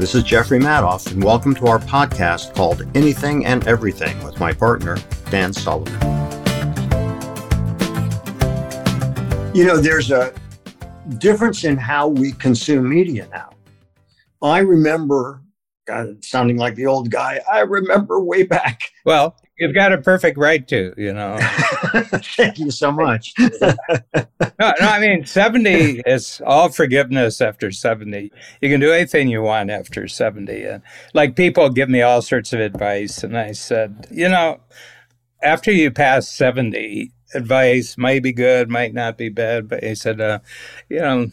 This is Jeffrey Madoff, and welcome to our podcast called Anything and Everything with my partner, Dan Sullivan. You know, there's a difference in how we consume media now. I remember, God, sounding like the old guy, I remember way back. Well, you've got a perfect right to, you know. Thank you so much. no, no, I mean, 70 is all forgiveness after 70. You can do anything you want after 70. And like people give me all sorts of advice. And I said, you know, after you pass 70, advice might be good, might not be bad. But he said, uh, you know,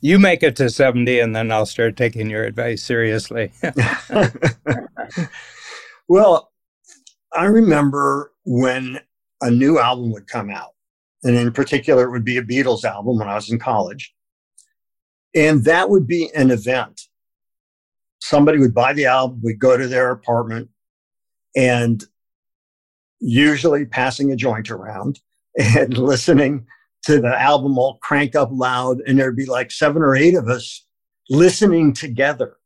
you make it to 70 and then I'll start taking your advice seriously. well, I remember when a new album would come out. And in particular, it would be a Beatles album when I was in college. And that would be an event. Somebody would buy the album, we'd go to their apartment, and usually passing a joint around and listening to the album all cranked up loud. And there'd be like seven or eight of us listening together.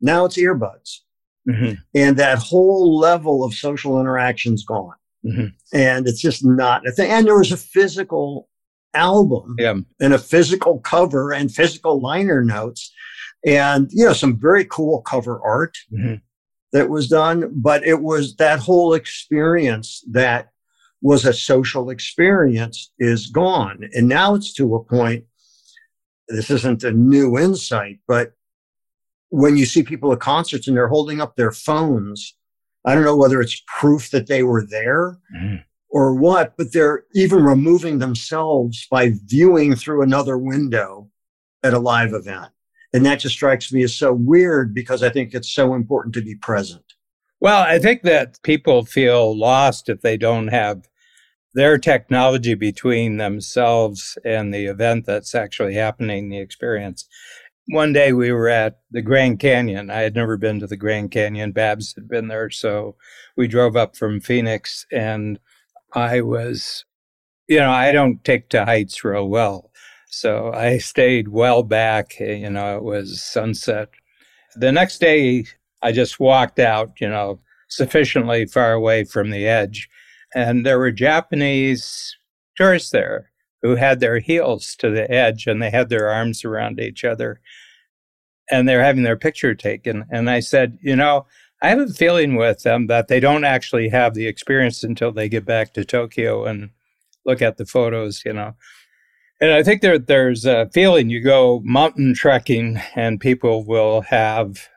Now it's earbuds. Mm-hmm. And that whole level of social interaction's gone. Mm-hmm. And it's just not a thing. And there was a physical album yeah. and a physical cover and physical liner notes and, you know, some very cool cover art mm-hmm. that was done. But it was that whole experience that was a social experience is gone. And now it's to a point, this isn't a new insight, but when you see people at concerts and they're holding up their phones I don't know whether it's proof that they were there mm. or what, but they're even removing themselves by viewing through another window at a live event. And that just strikes me as so weird because I think it's so important to be present. Well, I think that people feel lost if they don't have their technology between themselves and the event that's actually happening, the experience one day we were at the Grand Canyon. I had never been to the Grand Canyon. Babs had been there. So we drove up from Phoenix and I was, you know, I don't take to heights real well. So I stayed well back. You know, it was sunset. The next day, I just walked out, you know, sufficiently far away from the edge. And there were Japanese tourists there who had their heels to the edge and they had their arms around each other and they're having their picture taken. And I said, you know, I have a feeling with them that they don't actually have the experience until they get back to Tokyo and look at the photos, you know. And I think there, there's a feeling you go mountain trekking and people will have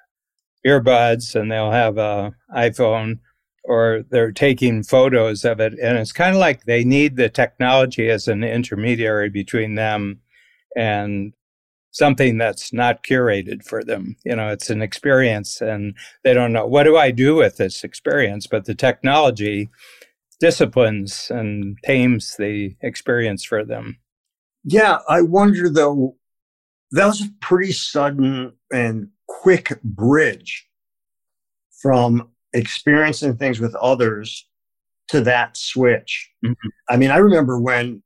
earbuds and they'll have a iPhone or they're taking photos of it. And it's kind of like they need the technology as an intermediary between them and something that's not curated for them. You know, it's an experience and they don't know what do I do with this experience, but the technology disciplines and tames the experience for them. Yeah, I wonder though, that was a pretty sudden and quick bridge from experiencing things with others to that switch. Mm-hmm. I mean, I remember when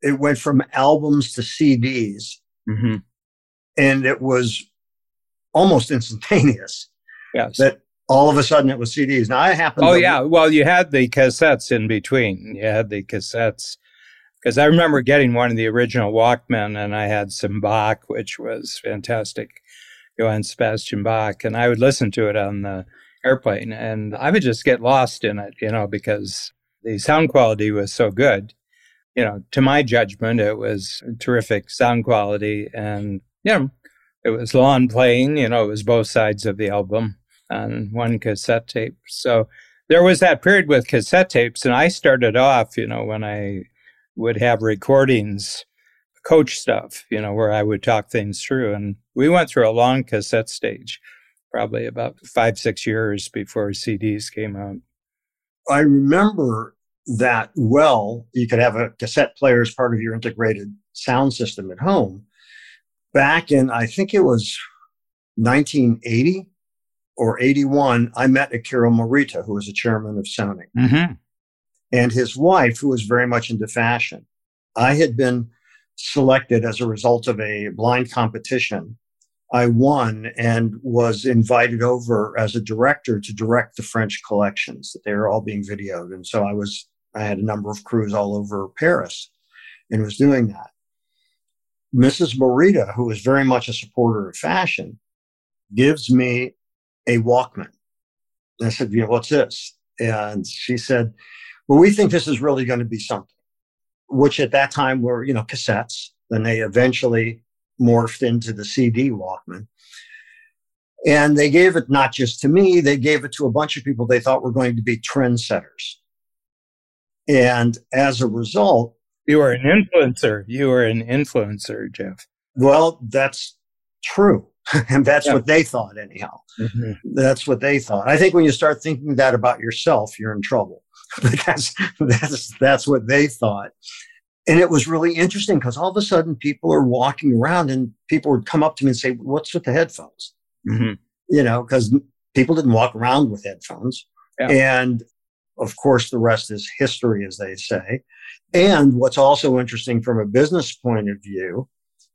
it went from albums to CDs, mm-hmm. and it was almost instantaneous. Yes. That all of a sudden it was CDs. Now I happened. Oh yeah, well you had the cassettes in between. You had the cassettes because I remember getting one of the original Walkmen, and I had some Bach, which was fantastic, Johann Sebastian Bach, and I would listen to it on the airplane and I would just get lost in it, you know, because the sound quality was so good. You know, to my judgment, it was terrific sound quality and, you know, it was long playing, you know, it was both sides of the album on one cassette tape. So there was that period with cassette tapes and I started off, you know, when I would have recordings, coach stuff, you know, where I would talk things through. And we went through a long cassette stage probably about five, six years before CDs came out. I remember that well. You could have a cassette player as part of your integrated sound system at home. Back in, I think it was 1980 or 81, I met Akira Morita, who was the chairman of Sony, mm-hmm. and his wife, who was very much into fashion. I had been selected as a result of a blind competition I won and was invited over as a director to direct the French collections that they were all being videoed. And so I was, I had a number of crews all over Paris and was doing that. Mrs. Morita, who was very much a supporter of fashion, gives me a Walkman. And I said, you know, what's this? And she said, well, we think this is really going to be something, which at that time were, you know, cassettes. Then they eventually morphed into the CD Walkman. And they gave it not just to me, they gave it to a bunch of people they thought were going to be trendsetters. And as a result, you are an influencer. You are an influencer, Jeff. Well, that's true. and that's yeah. what they thought, anyhow. Mm-hmm. That's what they thought. I think when you start thinking that about yourself, you're in trouble. that's, that's, that's what they thought. And it was really interesting because all of a sudden people are walking around and people would come up to me and say, What's with the headphones? Mm-hmm. You know, because people didn't walk around with headphones. Yeah. And of course, the rest is history, as they say. And what's also interesting from a business point of view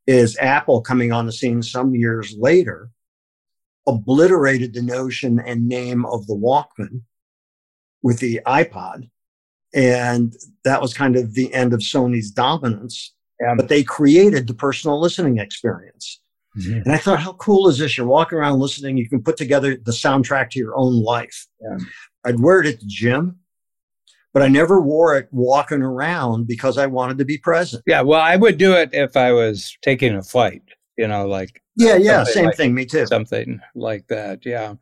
is Apple coming on the scene some years later obliterated the notion and name of the Walkman with the iPod. And that was kind of the end of Sony's dominance. Yeah. But they created the personal listening experience. Mm-hmm. And I thought, how cool is this? You're walking around listening. You can put together the soundtrack to your own life. Yeah. I'd wear it at the gym but I never wore it walking around because I wanted to be present. Yeah, well, I would do it if I was taking a flight, you know, like Yeah, yeah, same like, thing, me too. Something like that. Yeah.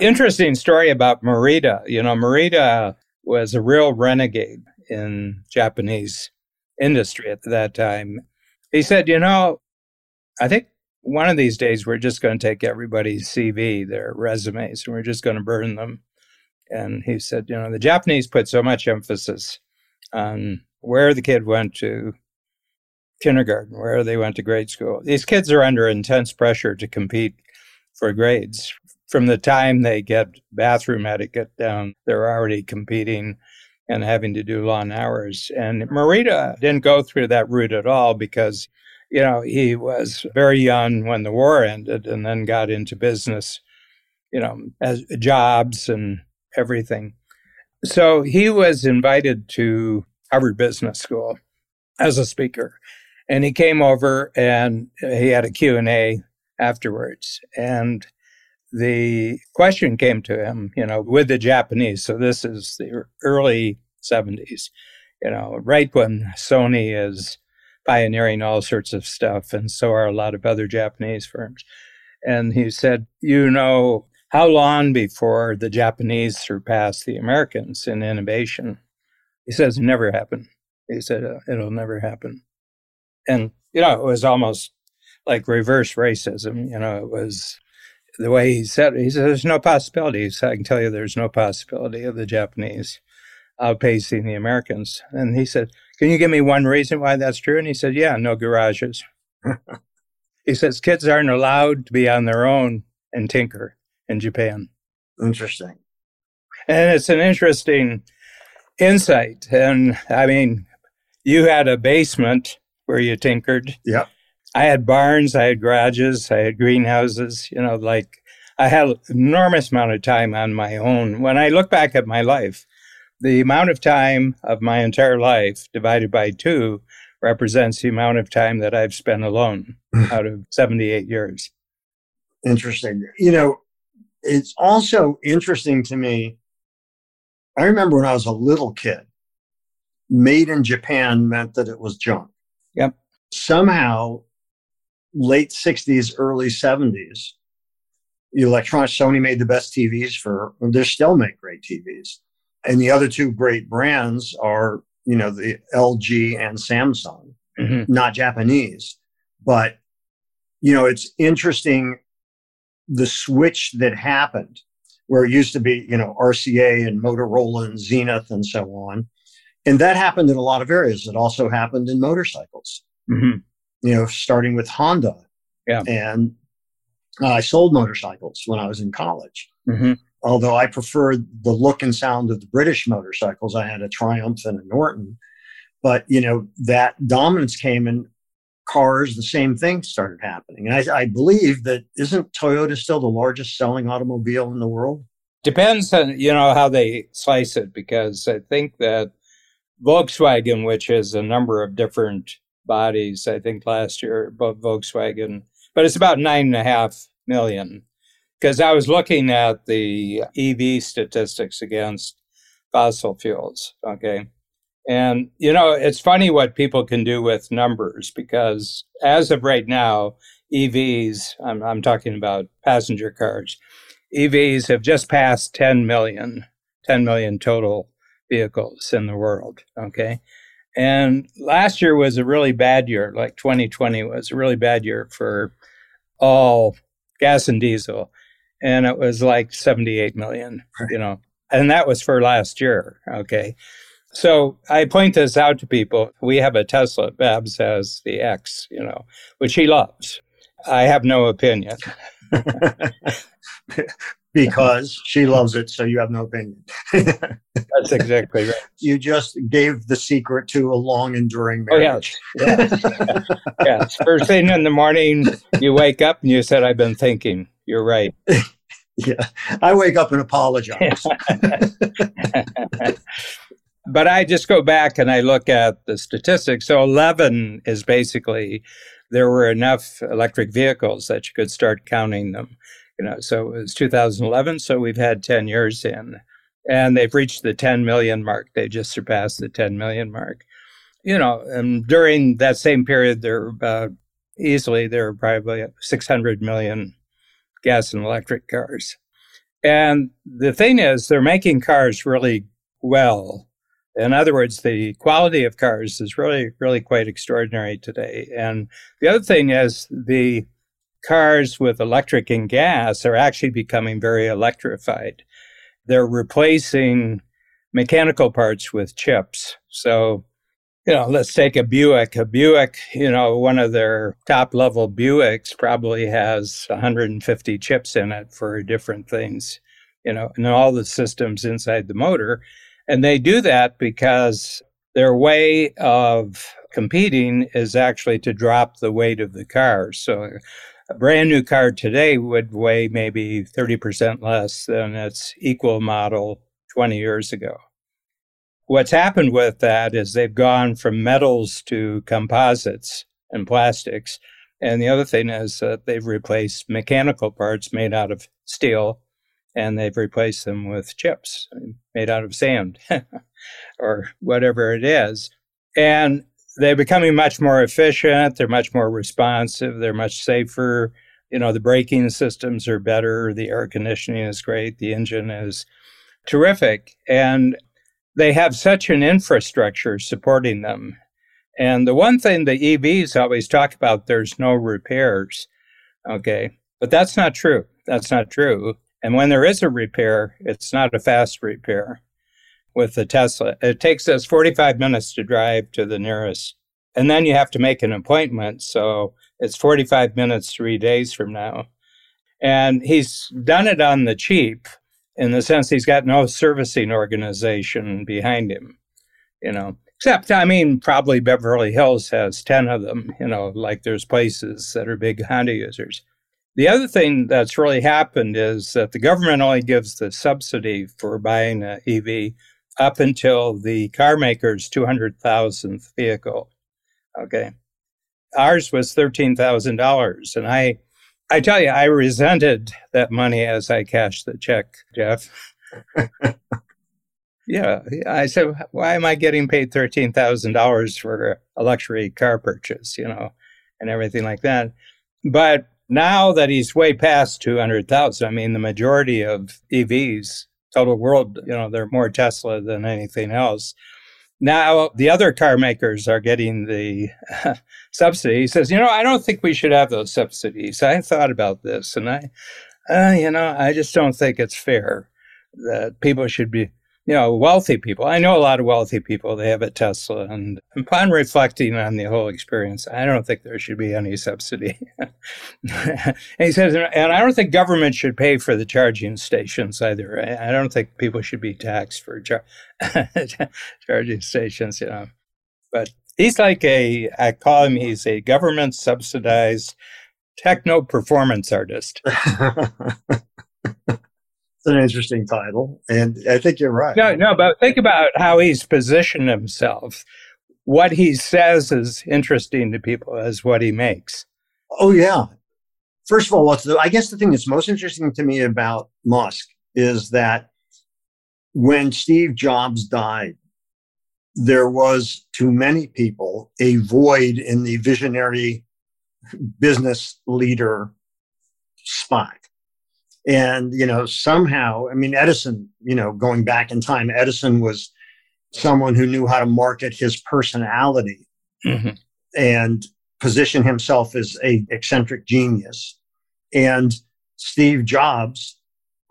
Interesting story about Morita. You know, Morita was a real renegade in Japanese industry at that time. He said, "You know, I think one of these days we're just going to take everybody's CV, their resumes, and we're just going to burn them and he said, you know, the Japanese put so much emphasis on where the kid went to kindergarten, where they went to grade school. These kids are under intense pressure to compete for grades. From the time they get bathroom etiquette down, they're already competing and having to do long hours. And Morita didn't go through that route at all because, you know, he was very young when the war ended and then got into business, you know, as jobs and everything. So he was invited to Harvard Business School as a speaker. And he came over and uh, he had a Q&A afterwards. And the question came to him, you know, with the Japanese. So this is the early 70s, you know, right when Sony is pioneering all sorts of stuff. And so are a lot of other Japanese firms. And he said, you know, how long before the Japanese surpass the Americans in innovation? He says, never happen. He said, uh, it'll never happen. And, you know, it was almost like reverse racism. You know, it was the way he said. He said, there's no possibility. So I can tell you there's no possibility of the Japanese outpacing the Americans. And he said, can you give me one reason why that's true? And he said, yeah, no garages. he says, kids aren't allowed to be on their own and tinker in Japan. Interesting. And it's an interesting insight. And I mean, you had a basement where you tinkered. Yeah. I had barns, I had garages, I had greenhouses, you know, like I had an enormous amount of time on my own. When I look back at my life, the amount of time of my entire life divided by two represents the amount of time that I've spent alone out of 78 years. Interesting. You know, it's also interesting to me. I remember when I was a little kid, made in Japan meant that it was junk. Yep. Somehow, late 60s, early 70s, electronics, Sony made the best TVs for, they still make great TVs. And the other two great brands are, you know, the LG and Samsung, mm-hmm. not Japanese. But, you know, it's interesting the switch that happened where it used to be, you know, RCA and Motorola and Zenith and so on. And that happened in a lot of areas. It also happened in motorcycles, mm-hmm. you know, starting with Honda. Yeah. And I sold motorcycles when I was in college. Mm-hmm. Although I preferred the look and sound of the British motorcycles, I had a Triumph and a Norton. But, you know, that dominance came and cars, the same thing started happening. And I, I believe that isn't Toyota still the largest selling automobile in the world? Depends on you know how they slice it because I think that Volkswagen, which has a number of different bodies, I think last year about Volkswagen, but it's about nine and a half million. Because I was looking at the EV statistics against fossil fuels. Okay. And, you know, it's funny what people can do with numbers because as of right now, EVs, I'm, I'm talking about passenger cars, EVs have just passed 10 million, 10 million total vehicles in the world. Okay. And last year was a really bad year, like 2020 was a really bad year for all gas and diesel. And it was like 78 million, you know, and that was for last year. Okay. So I point this out to people. We have a Tesla. Babs has the X, you know, which he loves. I have no opinion. because she loves it, so you have no opinion. That's exactly right. You just gave the secret to a long enduring marriage. Oh, yes. yes. yes. First thing in the morning, you wake up and you said, I've been thinking. You're right. yeah. I wake up and apologize. But I just go back and I look at the statistics. So 11 is basically there were enough electric vehicles that you could start counting them. You know, so it was 2011, so we've had 10 years in, and they've reached the 10 million mark. They just surpassed the 10 million mark. You know, and during that same period, there were about easily there were probably 600 million gas and electric cars. And the thing is, they're making cars really well. In other words, the quality of cars is really, really quite extraordinary today. And the other thing is the cars with electric and gas are actually becoming very electrified. They're replacing mechanical parts with chips. So, you know, let's take a Buick. A Buick, you know, one of their top level Buicks probably has 150 chips in it for different things, you know, and all the systems inside the motor. And they do that because their way of competing is actually to drop the weight of the car. So a brand new car today would weigh maybe 30% less than its equal model 20 years ago. What's happened with that is they've gone from metals to composites and plastics. And the other thing is that they've replaced mechanical parts made out of steel and they've replaced them with chips made out of sand or whatever it is. And they're becoming much more efficient. They're much more responsive. They're much safer. You know, the braking systems are better. The air conditioning is great. The engine is terrific. And they have such an infrastructure supporting them. And the one thing the EVs always talk about, there's no repairs. Okay. But that's not true. That's not true. And when there is a repair, it's not a fast repair with the Tesla. It takes us 45 minutes to drive to the nearest. And then you have to make an appointment. So it's 45 minutes, three days from now. And he's done it on the cheap in the sense he's got no servicing organization behind him, you know. Except, I mean, probably Beverly Hills has 10 of them, you know, like there's places that are big Honda users. The other thing that's really happened is that the government only gives the subsidy for buying an EV up until the car maker's 200,000th vehicle. Okay. Ours was $13,000. And I, I tell you, I resented that money as I cashed the check, Jeff. yeah. I said, why am I getting paid $13,000 for a luxury car purchase, you know, and everything like that? But now that he's way past 200,000, I mean, the majority of EVs total world, you know, they're more Tesla than anything else. Now, the other car makers are getting the subsidy. He says, you know, I don't think we should have those subsidies. I thought about this and I, uh, you know, I just don't think it's fair that people should be you know, wealthy people. I know a lot of wealthy people. They have a Tesla, and upon reflecting on the whole experience, I don't think there should be any subsidy. and he says, and I don't think government should pay for the charging stations either. I don't think people should be taxed for char- charging stations. You know, but He's like a, I call him, he's a government subsidized techno performance artist. it's an interesting title. And I think you're right. No, no, but think about how he's positioned himself. What he says is interesting to people as what he makes. Oh, yeah. First of all, what's the, I guess the thing that's most interesting to me about Musk is that when Steve Jobs died, there was to many people a void in the visionary business leader spot. And, you know, somehow, I mean, Edison, you know, going back in time, Edison was someone who knew how to market his personality mm-hmm. and position himself as a eccentric genius. And Steve Jobs,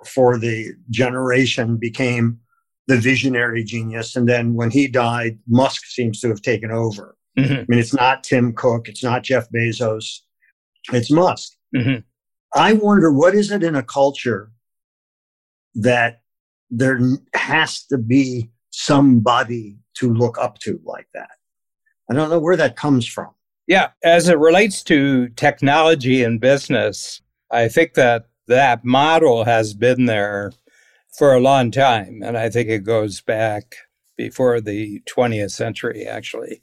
for the generation, became the visionary genius. And then when he died, Musk seems to have taken over. Mm-hmm. I mean, it's not Tim Cook, it's not Jeff Bezos, it's Musk. Mm-hmm. I wonder what is it in a culture that there has to be somebody to look up to like that. I don't know where that comes from. Yeah, as it relates to technology and business, I think that that model has been there for a long time. And I think it goes back before the 20th century, actually.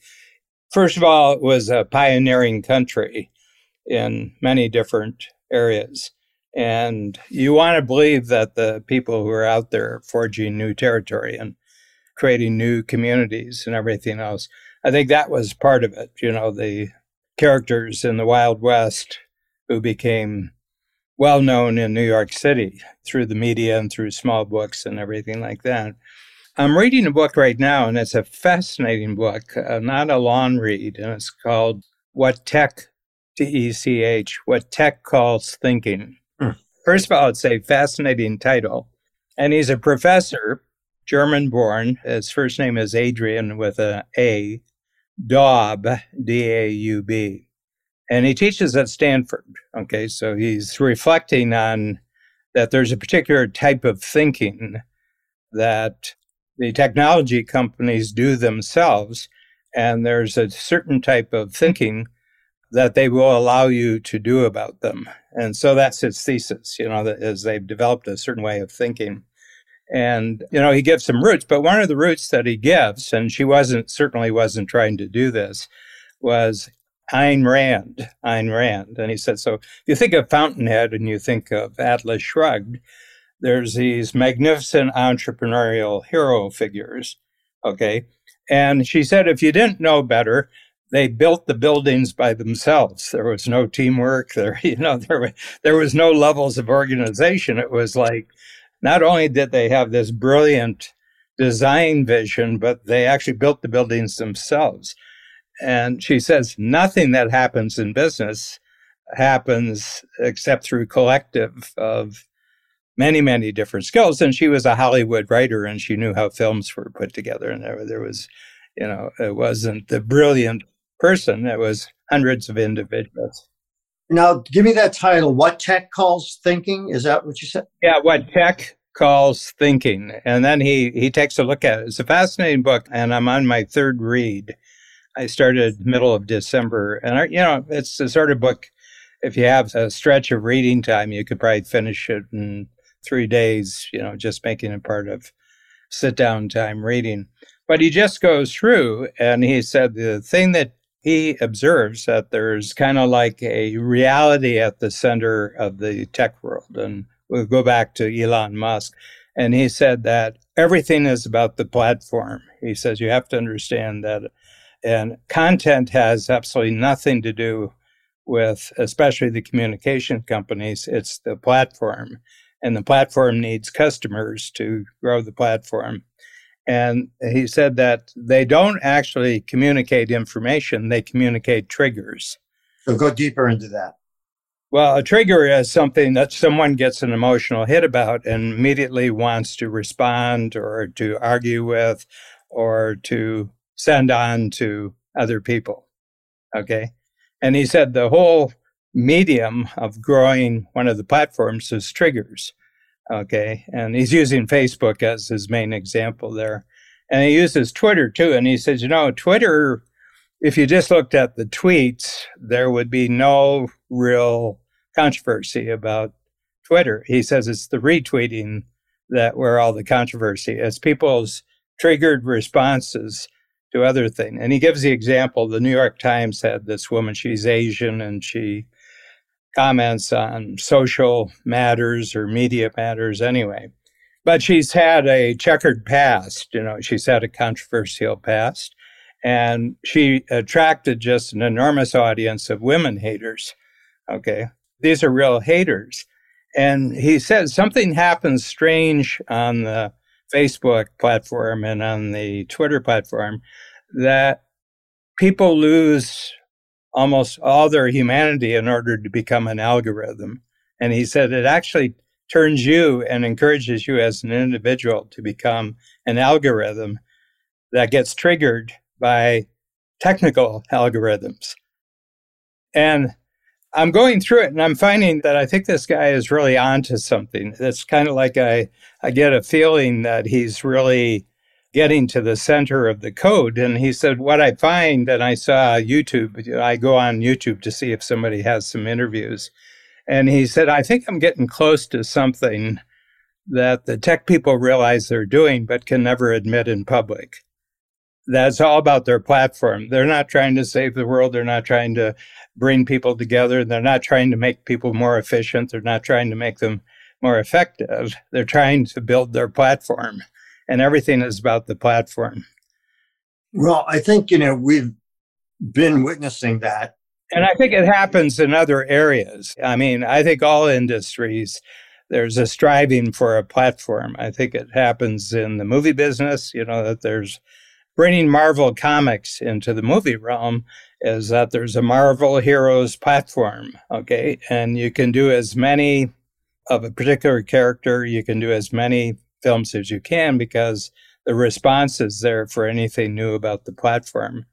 First of all, it was a pioneering country in many different areas. And you want to believe that the people who are out there forging new territory and creating new communities and everything else, I think that was part of it. You know, the characters in the Wild West who became well known in New York City through the media and through small books and everything like that. I'm reading a book right now, and it's a fascinating book, uh, not a long read, and it's called What Tech, T E C H, What Tech Calls Thinking. Hmm. First of all, it's a fascinating title. And he's a professor, German born. His first name is Adrian with a A, Daub, D A U B and he teaches at Stanford. Okay, so he's reflecting on that there's a particular type of thinking that the technology companies do themselves, and there's a certain type of thinking that they will allow you to do about them. And so that's his thesis, you know, that is they've developed a certain way of thinking. And, you know, he gives some roots, but one of the roots that he gives, and she wasn't certainly wasn't trying to do this, was Ayn Rand, Ayn Rand. And he said, so if you think of Fountainhead and you think of Atlas Shrugged, there's these magnificent entrepreneurial hero figures. Okay. And she said, if you didn't know better, they built the buildings by themselves. There was no teamwork. There, you know, there, there was no levels of organization. It was like, not only did they have this brilliant design vision, but they actually built the buildings themselves. And she says nothing that happens in business happens except through collective of many, many different skills. And she was a Hollywood writer and she knew how films were put together. And there, there was, you know, it wasn't the brilliant person, it was hundreds of individuals. Now, give me that title. What tech calls thinking? Is that what you said? Yeah, what tech calls thinking. And then he, he takes a look at it. It's a fascinating book, and I'm on my third read. I started middle of December, and I, you know, it's the sort of book. If you have a stretch of reading time, you could probably finish it in three days. You know, just making it part of sit down time reading. But he just goes through, and he said the thing that he observes that there's kind of like a reality at the center of the tech world, and we'll go back to Elon Musk. And he said that everything is about the platform. He says you have to understand that and content has absolutely nothing to do with, especially the communication companies. It's the platform. And the platform needs customers to grow the platform. And he said that they don't actually communicate information, they communicate triggers. So go deeper into that. Well, a trigger is something that someone gets an emotional hit about and immediately wants to respond or to argue with or to send on to other people. Okay. And he said the whole medium of growing one of the platforms is triggers. Okay. And he's using Facebook as his main example there. And he uses Twitter too. And he says, you know, Twitter if you just looked at the tweets, there would be no real controversy about Twitter. He says it's the retweeting that where all the controversy is. People's triggered responses to other things. And he gives the example the New York Times had this woman, she's Asian, and she comments on social matters or media matters anyway. But she's had a checkered past, you know, she's had a controversial past. And she attracted just an enormous audience of women haters. Okay. These are real haters. And he said something happens strange on the Facebook platform and on the Twitter platform that people lose almost all their humanity in order to become an algorithm. And he said it actually turns you and encourages you as an individual to become an algorithm that gets triggered by technical algorithms. And I'm going through it and I'm finding that I think this guy is really onto something. It's kind of like I, I get a feeling that he's really getting to the center of the code. And he said, What I find, and I saw YouTube, I go on YouTube to see if somebody has some interviews. And he said, I think I'm getting close to something that the tech people realize they're doing, but can never admit in public. That's all about their platform. They're not trying to save the world. They're not trying to bring people together. They're not trying to make people more efficient. They're not trying to make them more effective. They're trying to build their platform and everything is about the platform. Well, I think, you know, we've been witnessing that. And I think it happens in other areas. I mean, I think all industries, there's a striving for a platform. I think it happens in the movie business, you know, that there's bringing Marvel comics into the movie realm is that there's a Marvel Heroes platform, okay? And you can do as many of a particular character, you can do as many films as you can because the response is there for anything new about the platform.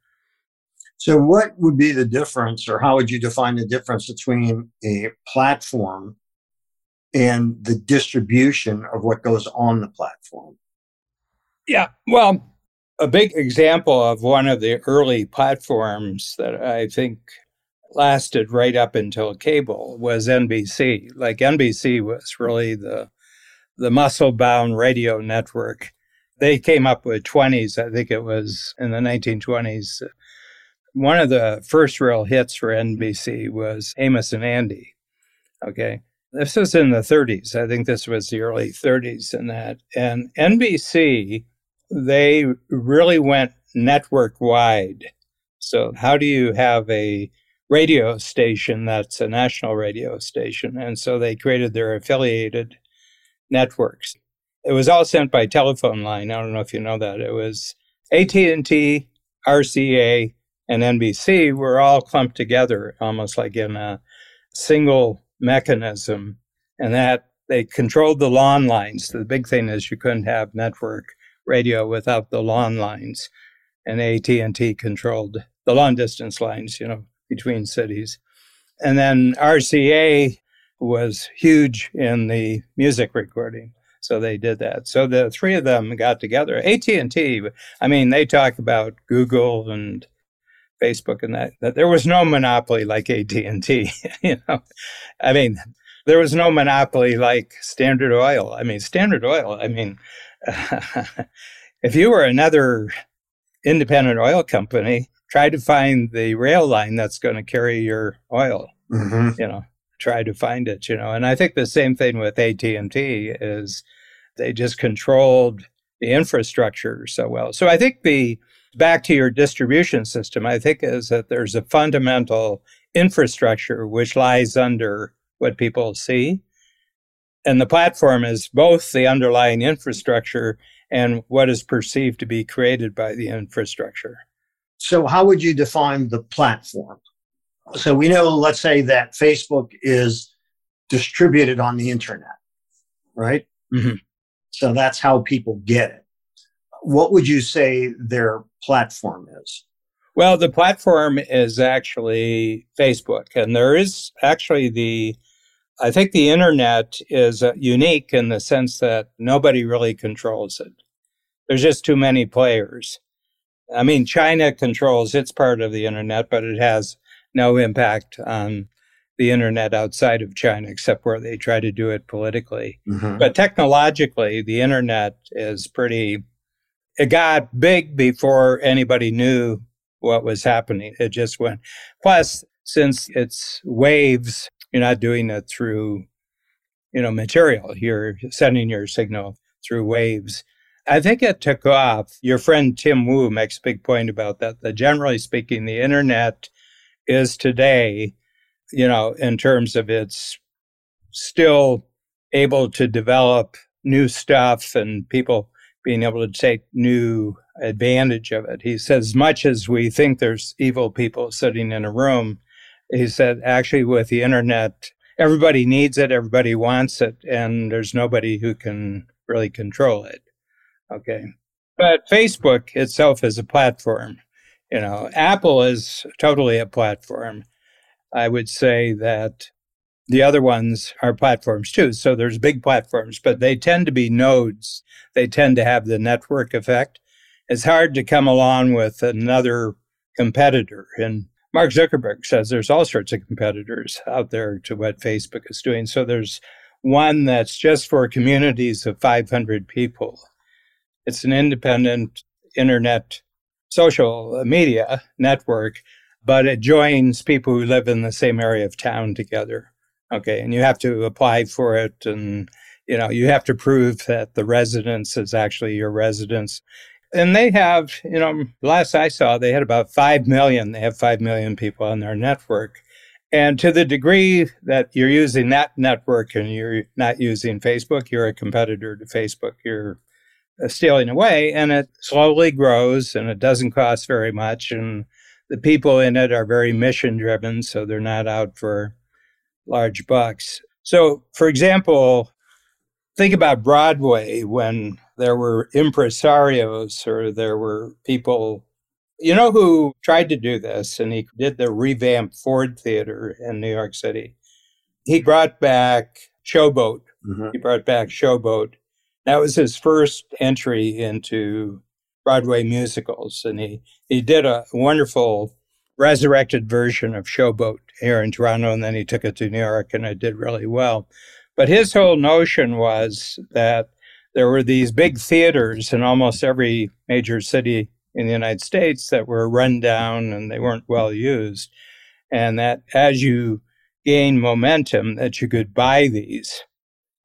So, what would be the difference, or how would you define the difference between a platform and the distribution of what goes on the platform? Yeah, well, a big example of one of the early platforms that I think lasted right up until cable was NBC. Like NBC was really the the muscle bound radio network. They came up with 20s, I think it was in the 1920s. One of the first real hits for NBC was Amos and Andy. Okay. This was in the 30s. I think this was the early 30s and that. And NBC, they really went network wide. So, how do you have a radio station that's a national radio station? And so they created their affiliated networks. It was all sent by telephone line. I don't know if you know that. It was AT&T, RCA, and NBC were all clumped together almost like in a single mechanism and that they controlled the long lines. The big thing is you couldn't have network radio without the long lines and AT&T controlled the long distance lines, you know, between cities. And then RCA was huge in the music recording. So they did that. So the three of them got together. AT&T, I mean, they talk about Google and Facebook and that, that there was no monopoly like AT&T, you know. I mean, there was no monopoly like Standard Oil. I mean, Standard Oil, I mean, if you were another independent oil company, try to find the rail line that's going to carry your oil, mm-hmm. you know try to find it, you know. And I think the same thing with AT&T is they just controlled the infrastructure so well. So I think the back to your distribution system, I think is that there's a fundamental infrastructure which lies under what people see. And the platform is both the underlying infrastructure and what is perceived to be created by the infrastructure. So, how would you define the platform? So we know, let's say that Facebook is distributed on the internet, right? Mm-hmm. So that's how people get it. What would you say their platform is? Well, the platform is actually Facebook, and there is actually the I think the internet is uh, unique in the sense that nobody really controls it. There's just too many players. I mean, China controls its part of the internet, but it has no impact on the internet outside of China, except where they try to do it politically. Mm-hmm. But technologically, the internet is pretty, it got big before anybody knew what was happening. It just went. Plus, since it's waves, you're not doing it through, you know, material. You're sending your signal through waves. I think it took off. Your friend Tim Wu makes a big point about that. That generally speaking, the internet is today, you know, in terms of its still able to develop new stuff and people being able to take new advantage of it. He says, much as we think there's evil people sitting in a room, he said, actually, with the internet, everybody needs it, everybody wants it, and there's nobody who can really control it. Okay. But Facebook itself is a platform. You know, Apple is totally a platform. I would say that the other ones are platforms too. So there's big platforms, but they tend to be nodes. They tend to have the network effect. It's hard to come along with another competitor. And Mark Zuckerberg says there's all sorts of competitors out there to what Facebook is doing. So there's one that's just for communities of 500 people it's an independent internet social media network, but it joins people who live in the same area of town together. Okay. And you have to apply for it and, you know, you have to prove that the residence is actually your residence. And they have, you know, last I saw, they had about 5 million. They have 5 million people on their network. And to the degree that you're using that network and you're not using Facebook, you're a competitor to Facebook. You're stealing away and it slowly grows and it doesn't cost very much and the people in it are very mission driven so they're not out for large bucks. So for example think about broadway when there were impresarios or there were people you know who tried to do this and he did the revamped ford theater in new york city. He brought back showboat. Mm-hmm. he brought back showboat that was his first entry into Broadway musicals. And he, he did a wonderful resurrected version of Showboat here in Toronto, and then he took it to New York and it did really well. But his whole notion was that there were these big theaters in almost every major city in the United States that were run down and they weren't well used. And that as you gain momentum, that you could buy these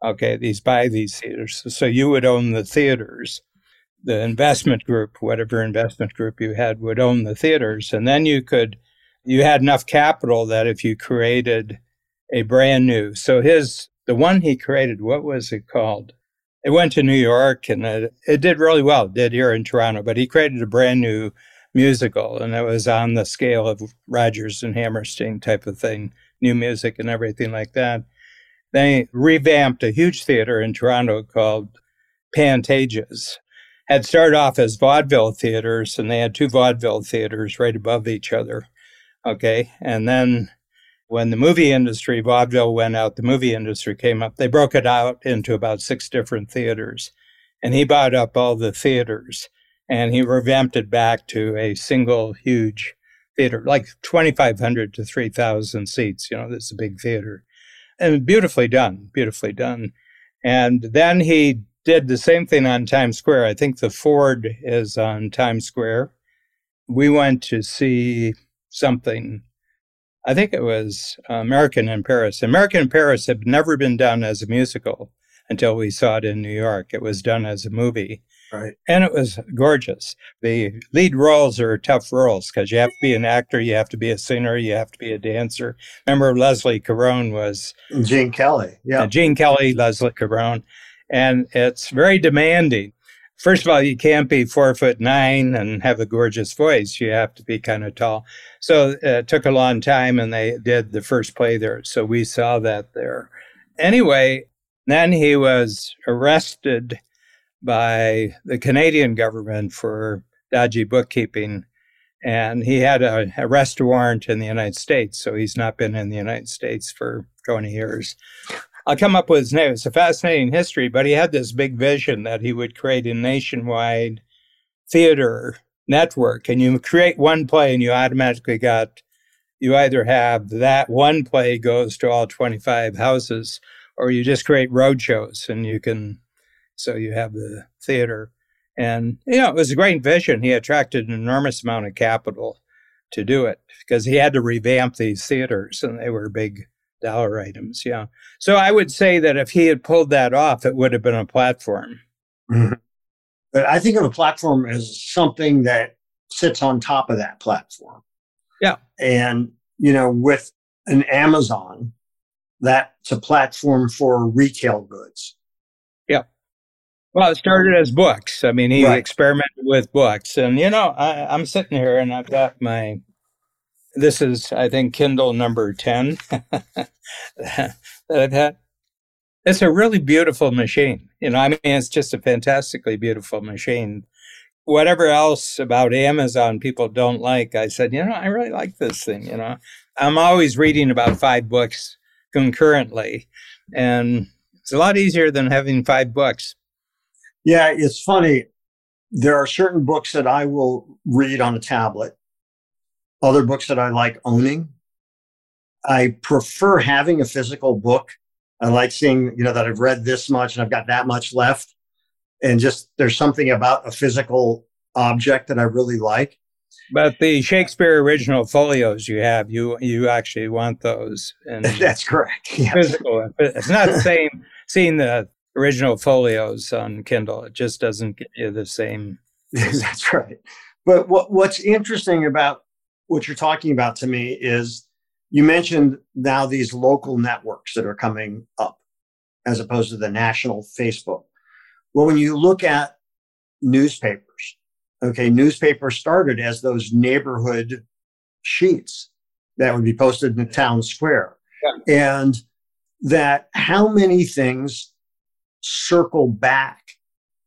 Okay, these buy these theaters. So you would own the theaters. The investment group, whatever investment group you had, would own the theaters. And then you could, you had enough capital that if you created a brand new, so his, the one he created, what was it called? It went to New York and it, it did really well, it did here in Toronto, but he created a brand new musical and it was on the scale of Rodgers and Hammerstein type of thing, new music and everything like that. They revamped a huge theater in Toronto called Pantages. Had started off as vaudeville theaters, and they had two vaudeville theaters right above each other. Okay. And then when the movie industry, vaudeville went out, the movie industry came up, they broke it out into about six different theaters. And he bought up all the theaters and he revamped it back to a single huge theater, like 2,500 to 3,000 seats. You know, this is a big theater and beautifully done, beautifully done. And then he did the same thing on Times Square. I think the Ford is on Times Square. We went to see something. I think it was American in Paris. American in Paris had never been done as a musical until we saw it in New York. It was done as a movie. Right. And it was gorgeous. The lead roles are tough roles because you have to be an actor, you have to be a singer, you have to be a dancer. Remember, Leslie Caron was Gene Kelly. Yeah. Gene Kelly, Leslie Caron. And it's very demanding. First of all, you can't be four foot nine and have a gorgeous voice. You have to be kind of tall. So it took a long time, and they did the first play there. So we saw that there. Anyway, then he was arrested by the Canadian government for dodgy bookkeeping. And he had a arrest warrant in the United States, so he's not been in the United States for 20 years. I'll come up with his name. It's a fascinating history, but he had this big vision that he would create a nationwide theater network and you create one play and you automatically got you either have that one play goes to all 25 houses or you just create road shows and you can so you have the theater. And you know it was a great vision. He attracted an enormous amount of capital to do it because he had to revamp these theaters and they were big dollar items yeah. So i would say that if he had pulled that off it would have been a platform. Mm-hmm. but i think of a platform as something that sits on top of that platform. Yeah. And you know with an amazon that's a platform for retail goods. Well, it started as books. I mean, he right. experimented with books. And, you know, I, I'm sitting here and I've got my, this is, I think, Kindle number 10 that I've had. It's a really beautiful machine. You know, I mean, it's just a fantastically beautiful machine. Whatever else about Amazon people don't like, I said, you know, I really like this thing. You know, I'm always reading about five books concurrently. And it's a lot easier than having five books. Yeah, it's funny. There are certain books that I will read on a tablet, other books that I like owning. I prefer having a physical book. I like seeing, you know, that I've read this much and I've got that much left. And just there's something about a physical object that I really like. But the Shakespeare original folios you have, you you actually want those. And That's correct. Yes. Physical. It's not the same seeing the original folios on Kindle. It just doesn't get you the same. That's right. But what what's interesting about what you're talking about to me is you mentioned now these local networks that are coming up as opposed to the national Facebook. Well, when you look at newspapers, Okay, newspapers started as those neighborhood sheets that would be posted in the town square. Yeah. And that how many things circle back.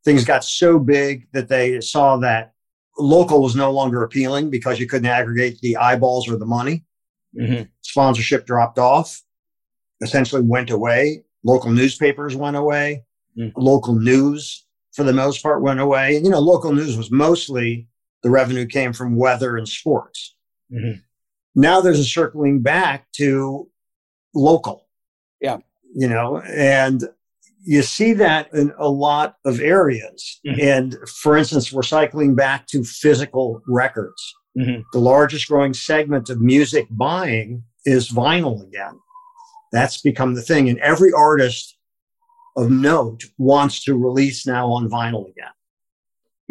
Things got so big that they saw that local was no longer appealing because you couldn't aggregate the eyeballs or the money. Mm-hmm. Sponsorship dropped off, essentially went away. Local newspapers went away. Mm-hmm. Local news for the most part went away. You know, local news was mostly the revenue came from weather and sports. Mm-hmm. Now there's a circling back to local. Yeah. You know, and you see that in a lot of areas. Mm-hmm. And for instance, we're cycling back to physical records. Mm-hmm. The largest growing segment of music buying is vinyl again. That's become the thing. And every artist of note wants to release now on vinyl again.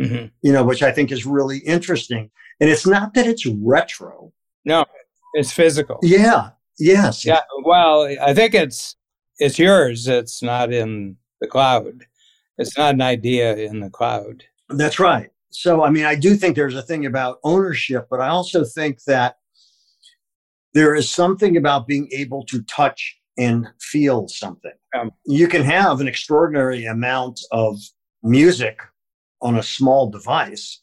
Mm-hmm. You know, which I think is really interesting. And it's not that it's retro. No, it's physical. Yeah. Yes. Yeah. Well, I think it's it's yours. It's not in the cloud. It's not an idea in the cloud. That's right. So, I mean, I do think there's a thing about ownership, but I also think that there is something about being able to touch and feel something. Um, you can have an extraordinary amount of music on a small device.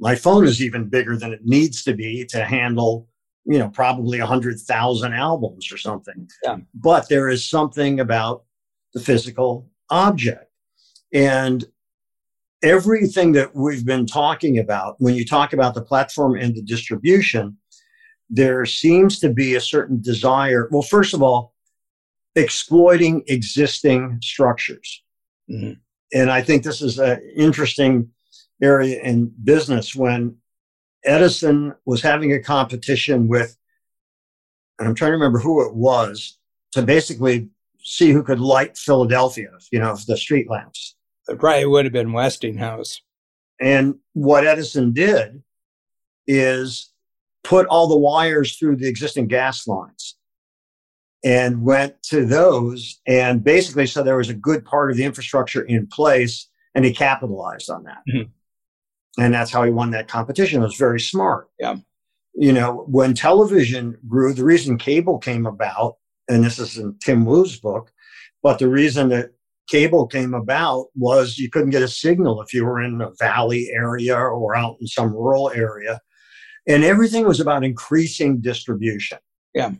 My phone is even bigger than it needs to be to handle, you know, probably 100,000 albums or something. Yeah. But there is something about the physical object. And everything that we've been talking about, when you talk about the platform and the distribution, there seems to be a certain desire. Well, first of all, exploiting existing structures. Mm-hmm. And I think this is an interesting area in business when Edison was having a competition with, and I'm trying to remember who it was, to basically see who could light Philadelphia, you know, the street lamps. It probably would have been Westinghouse. And what Edison did is put all the wires through the existing gas lines and went to those and basically so there was a good part of the infrastructure in place and he capitalized on that mm-hmm. And that's how he won that competition. It was very smart. Yeah. You know when television grew the reason cable came about and this is in tim wu's book but the reason that cable came about was you couldn't get a signal if you were in a valley area or out in some rural area. And everything was about increasing distribution. Yeah.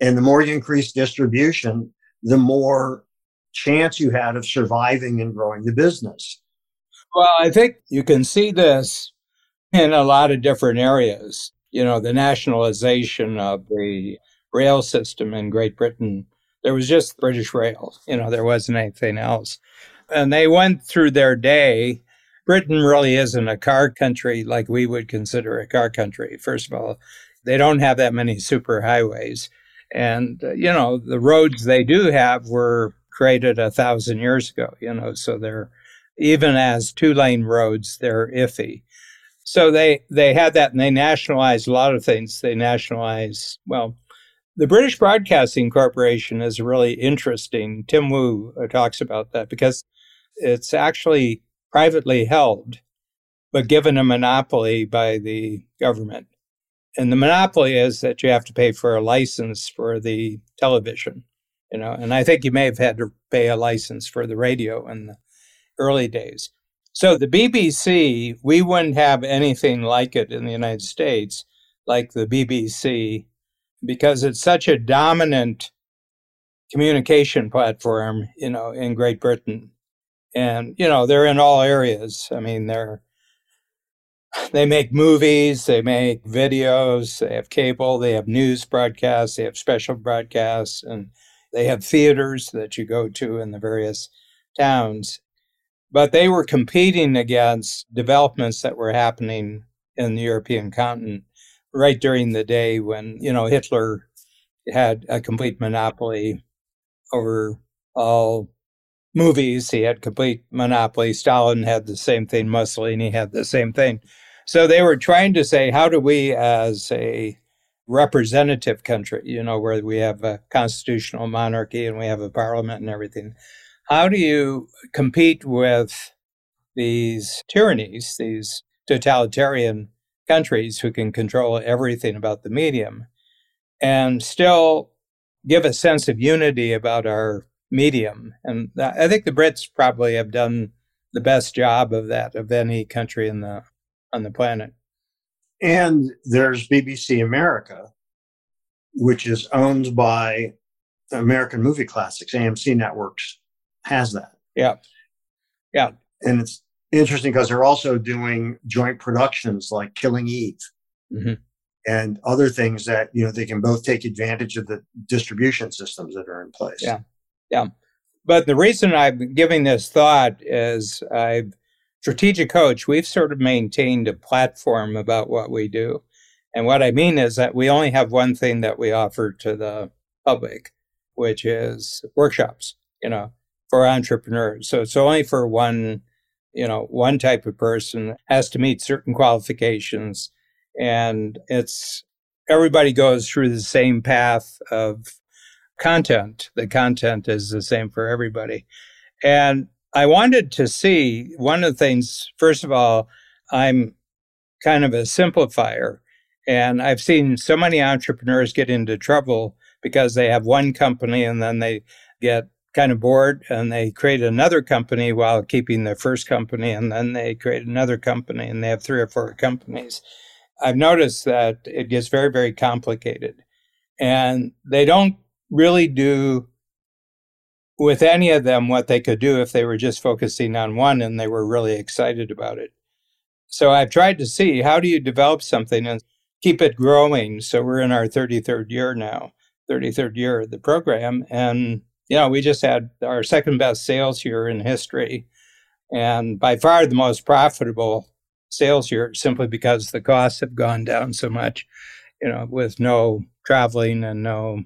And the more you increase distribution, the more chance you had of surviving and growing the business. Well, I think you can see this in a lot of different areas. You know, the nationalization of the rail system in Great Britain, there was just British Rail, you know, there wasn't anything else. And they went through their day. Britain really isn't a car country like we would consider a car country. First of all, they don't have that many superhighways. And, uh, you know, the roads they do have were created a thousand years ago, you know, so they're, even as two lane roads, they're iffy. So they, they had that and they nationalized a lot of things. They nationalized, well, the British Broadcasting Corporation is really interesting. Tim Wu uh, talks about that because it's actually privately held, but given a monopoly by the government. And the monopoly is that you have to pay for a license for the television, you know, and I think you may have had to pay a license for the radio in the early days. So the BBC, we wouldn't have anything like it in the United States, like the BBC because it's such a dominant communication platform, you know, in Great Britain. And, you know, they're in all areas. I mean, they're, they make movies, they make videos, they have cable, they have news broadcasts, they have special broadcasts, and they have theaters that you go to in the various towns. But they were competing against developments that were happening in the European continent right during the day when, you know, Hitler had a complete monopoly over all movies. He had complete monopoly. Stalin had the same thing. Mussolini had the same thing. So they were trying to say, how do we, as a representative country, you know, where we have a constitutional monarchy and we have a parliament and everything, how do you compete with these tyrannies, these totalitarian countries who can control everything about the medium and still give a sense of unity about our medium. And I think the Brits probably have done the best job of that of any country in the on the planet. And there's BBC America, which is owned by American Movie Classics. AMC Networks has that. Yeah. Yeah. And it's interesting because they're also doing joint productions like Killing Eve mm-hmm. and other things that you know they can both take advantage of the distribution systems that are in place. Yeah, yeah. But the reason I'm giving this thought is I've strategic coach. We've sort of maintained a platform about what we do, and what I mean is that we only have one thing that we offer to the public, which is workshops. You know, for entrepreneurs. So it's only for one you know, one type of person has to meet certain qualifications. And it's everybody goes through the same path of content. The content is the same for everybody. And I wanted to see one of the things, first of all, I'm kind of a simplifier. And I've seen so many entrepreneurs get into trouble because they have one company and then they get kind of bored and they create another company while keeping their first company and then they create another company and they have three or four companies. I've noticed that it gets very very complicated and they don't really do with any of them what they could do if they were just focusing on one and they were really excited about it. So i've tried to see how do you develop something and keep it growing? So we're in our 33rd year now 33rd year of the program and you know, we just had our second best sales year in history and by far the most profitable sales year simply because the costs have gone down so much, you know, with no traveling and no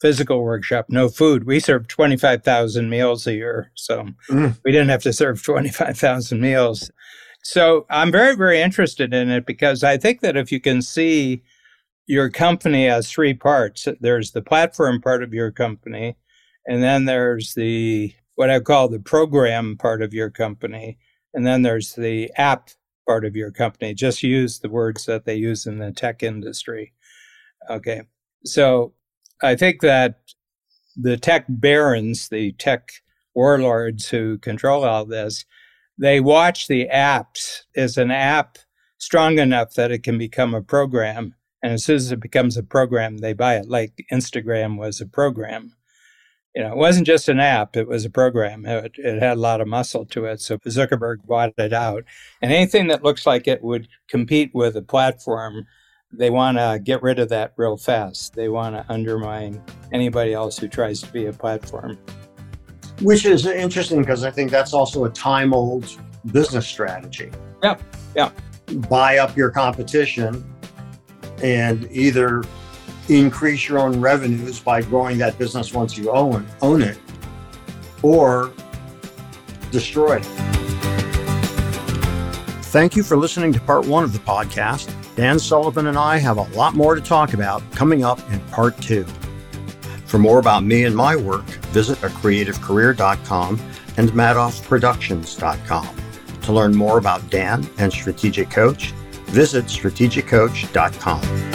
physical workshop, no food. We served 25,000 meals a year. So mm. we didn't have to serve 25,000 meals. So I'm very, very interested in it because I think that if you can see your company as three parts, there's the platform part of your company, and then there's the what I call the program part of your company. And then there's the app part of your company. Just use the words that they use in the tech industry. Okay. So I think that the tech barons, the tech warlords who control all this, they watch the apps. Is an app strong enough that it can become a program? And as soon as it becomes a program, they buy it, like Instagram was a program. You know, it wasn't just an app, it was a program. It, it, had a lot of muscle to it. So Zuckerberg bought it out. And anything that looks like it would compete with a platform, they want to get rid of that real fast. They want to undermine anybody else who tries to be a platform. Which is interesting because I think that's also a time old business strategy. Yeah, yeah. Buy up your competition and either increase your own revenues by growing that business once you own own it, or destroy it. Thank you for listening to part one of the podcast. Dan Sullivan and I have a lot more to talk about coming up in part two. For more about me and my work, visit acreativecareer.com and madoffproductions.com. To learn more about Dan and Strategic Coach, visit strategiccoach.com.